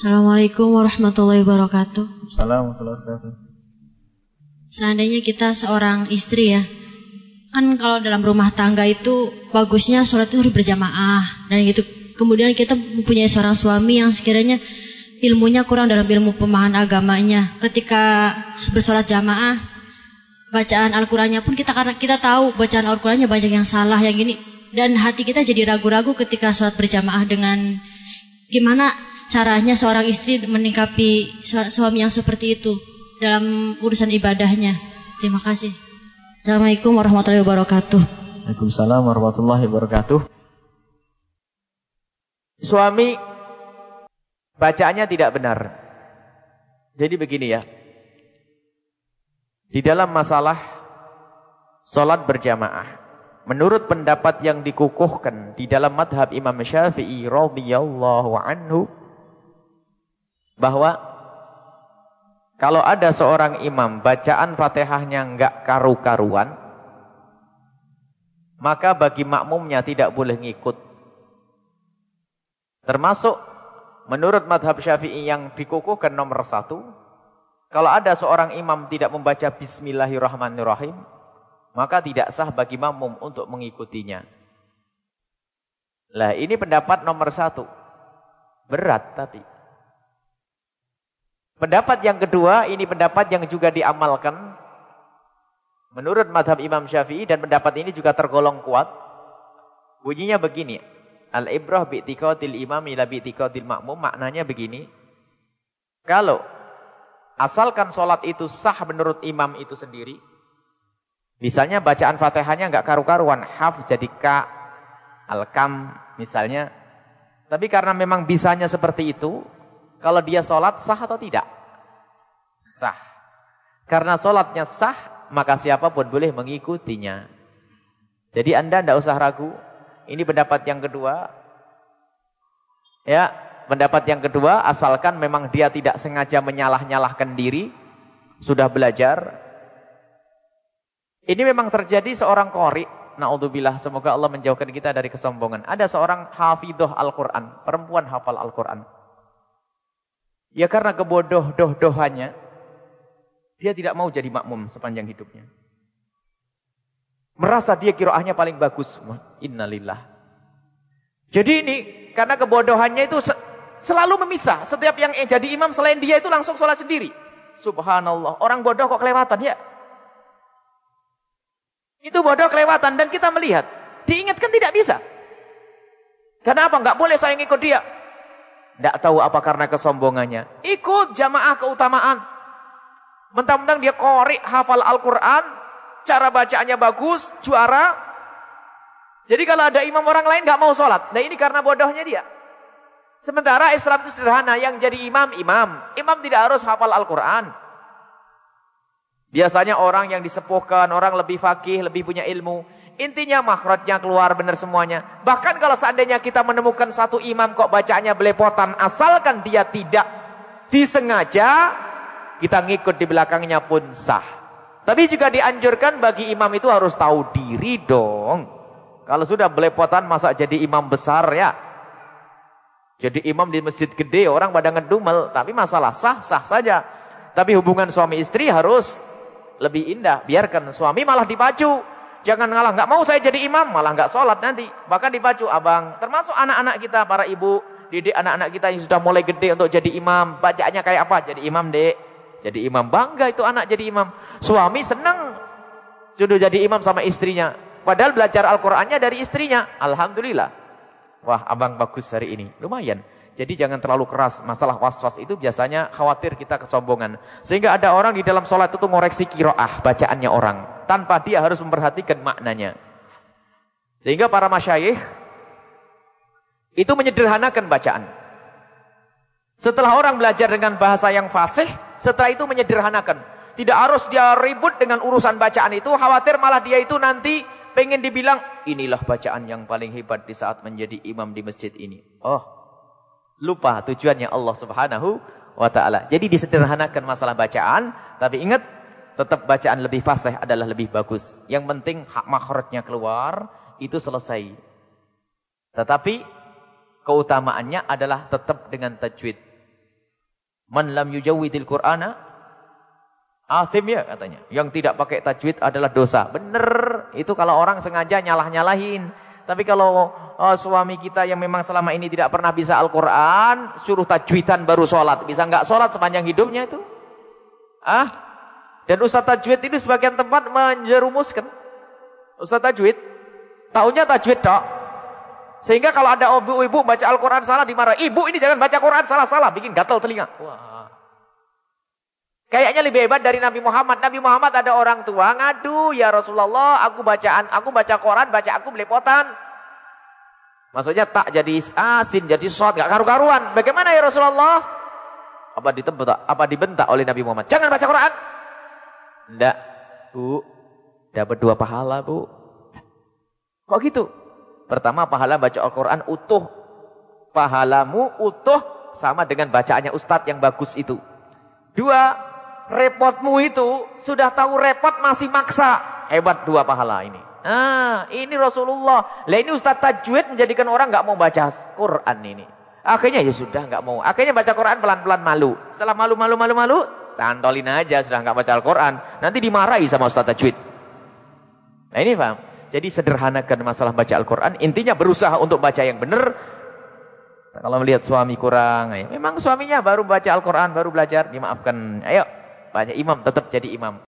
Assalamualaikum warahmatullahi wabarakatuh. Assalamualaikum warahmatullahi wabarakatuh. Seandainya kita seorang istri ya, kan kalau dalam rumah tangga itu bagusnya sholat itu harus berjamaah dan gitu. Kemudian kita mempunyai seorang suami yang sekiranya ilmunya kurang dalam ilmu pemahaman agamanya. Ketika bersolat jamaah, bacaan Al-Qur'annya pun kita karena kita tahu bacaan Al-Qur'annya banyak yang salah yang gini dan hati kita jadi ragu-ragu ketika sholat berjamaah dengan gimana caranya seorang istri meningkapi suami yang seperti itu dalam urusan ibadahnya. Terima kasih. Assalamualaikum warahmatullahi wabarakatuh. Waalaikumsalam warahmatullahi wabarakatuh. Suami bacaannya tidak benar. Jadi begini ya. Di dalam masalah solat berjamaah. Menurut pendapat yang dikukuhkan di dalam madhab Imam Syafi'i radhiyallahu anhu bahwa kalau ada seorang imam bacaan Fatihahnya enggak karu-karuan maka bagi makmumnya tidak boleh ngikut. Termasuk menurut madhab Syafi'i yang dikukuhkan nomor satu, kalau ada seorang imam tidak membaca Bismillahirrahmanirrahim, maka tidak sah bagi makmum untuk mengikutinya. Lah ini pendapat nomor satu. Berat tapi. Pendapat yang kedua, ini pendapat yang juga diamalkan. Menurut madhab Imam Syafi'i dan pendapat ini juga tergolong kuat. Bunyinya begini. Al-ibrah bi'tiqatil imam ila bi'tiqatil makmum. Maknanya begini. Kalau asalkan sholat itu sah menurut imam itu sendiri. Misalnya bacaan fatihahnya enggak karu-karuan. Haf jadi ka. Al-kam misalnya. Tapi karena memang bisanya seperti itu. Kalau dia sholat sah atau tidak? Sah. Karena sholatnya sah, maka siapa pun boleh mengikutinya. Jadi anda tidak usah ragu. Ini pendapat yang kedua. Ya, pendapat yang kedua, asalkan memang dia tidak sengaja menyalah-nyalahkan diri, sudah belajar. Ini memang terjadi seorang kori. Na'udzubillah, semoga Allah menjauhkan kita dari kesombongan. Ada seorang hafidhoh Al-Quran, perempuan hafal Al-Quran. Ya karena kebodoh-doh-dohannya, dia tidak mau jadi makmum sepanjang hidupnya. Merasa dia kiroahnya paling bagus. Innalillah. Jadi ini, karena kebodohannya itu selalu memisah. Setiap yang jadi imam selain dia itu langsung sholat sendiri. Subhanallah. Orang bodoh kok kelewatan ya? Itu bodoh kelewatan dan kita melihat. Diingatkan tidak bisa. Kenapa? Enggak boleh saya ngikut dia. Tidak tahu apa karena kesombongannya. Ikut jamaah keutamaan. Mentang-mentang dia korek hafal Al-Quran. Cara bacaannya bagus, juara. Jadi kalau ada imam orang lain nggak mau sholat. Nah ini karena bodohnya dia. Sementara Islam itu sederhana. Yang jadi imam, imam. Imam tidak harus hafal Al-Quran. Biasanya orang yang disepuhkan, orang lebih fakih, lebih punya ilmu. Intinya makhrajnya keluar benar semuanya. Bahkan kalau seandainya kita menemukan satu imam kok bacaannya belepotan. Asalkan dia tidak disengaja. Kita ngikut di belakangnya pun sah. Tapi juga dianjurkan bagi imam itu harus tahu diri dong. Kalau sudah belepotan masa jadi imam besar ya. Jadi imam di masjid gede orang pada ngedumel. Tapi masalah sah, sah saja. Tapi hubungan suami istri harus lebih indah. Biarkan suami malah dipacu. Jangan ngalah, nggak mau saya jadi imam, malah nggak sholat nanti. Bahkan dipacu abang, termasuk anak-anak kita, para ibu, didik anak-anak kita yang sudah mulai gede untuk jadi imam. Bacaannya kayak apa? Jadi imam dek. Jadi imam, bangga itu anak jadi imam. Suami senang sudah jadi imam sama istrinya. Padahal belajar Al-Qur'annya dari istrinya. Alhamdulillah. Wah, abang bagus hari ini. Lumayan. Jadi jangan terlalu keras. Masalah was-was itu biasanya khawatir kita kesombongan. Sehingga ada orang di dalam sholat itu ngoreksi kiroah, bacaannya orang. Tanpa dia harus memperhatikan maknanya. Sehingga para masyayikh itu menyederhanakan bacaan. Setelah orang belajar dengan bahasa yang fasih, setelah itu menyederhanakan. Tidak harus dia ribut dengan urusan bacaan itu, khawatir malah dia itu nanti pengen dibilang, inilah bacaan yang paling hebat di saat menjadi imam di masjid ini. Oh, lupa tujuannya Allah subhanahu wa ta'ala. Jadi disederhanakan masalah bacaan, tapi ingat, tetap bacaan lebih fasih adalah lebih bagus. Yang penting hak makhrajnya keluar, itu selesai. Tetapi keutamaannya adalah tetap dengan tajwid. Man lam yujawwidil Qur'ana athim ya katanya. Yang tidak pakai tajwid adalah dosa. Bener. Itu kalau orang sengaja nyalah-nyalahin. Tapi kalau oh, suami kita yang memang selama ini tidak pernah bisa Al-Quran, suruh tajwidan baru sholat. Bisa nggak sholat sepanjang hidupnya itu? Ah? Dan Ustaz Tajwid ini sebagian tempat menjerumuskan. Ustaz Tajwid, tahunya Tajwid dok. Sehingga kalau ada ibu-ibu baca Al-Quran salah dimarah. Ibu ini jangan baca Quran salah-salah. Bikin gatal telinga. Wah. Kayaknya lebih hebat dari Nabi Muhammad. Nabi Muhammad ada orang tua ngadu, ya Rasulullah, aku bacaan, aku baca Quran, baca aku belepotan. Maksudnya tak jadi asin, jadi shot, gak karu-karuan. Bagaimana ya Rasulullah? Apa dibentak, apa dibentak oleh Nabi Muhammad? Jangan baca Quran. Enggak, bu, dapat dua pahala bu. Kok gitu? Pertama pahala baca Al-Quran utuh. Pahalamu utuh sama dengan bacaannya ustadz yang bagus itu. Dua, repotmu itu sudah tahu repot masih maksa. Hebat dua pahala ini. Ah, ini Rasulullah. Lah ini Ustaz Tajwid menjadikan orang nggak mau baca Quran ini. Akhirnya ya sudah nggak mau. Akhirnya baca Quran pelan-pelan malu. Setelah malu malu malu malu, cantolin aja sudah nggak baca Al-Quran. Nanti dimarahi sama Ustaz Tajwid. Nah ini paham. Jadi sederhanakan masalah baca Al-Quran. Intinya berusaha untuk baca yang benar. Kalau melihat suami kurang, ya. memang suaminya baru baca Al-Quran, baru belajar, dimaafkan. Ayo, banyak imam tetap jadi imam.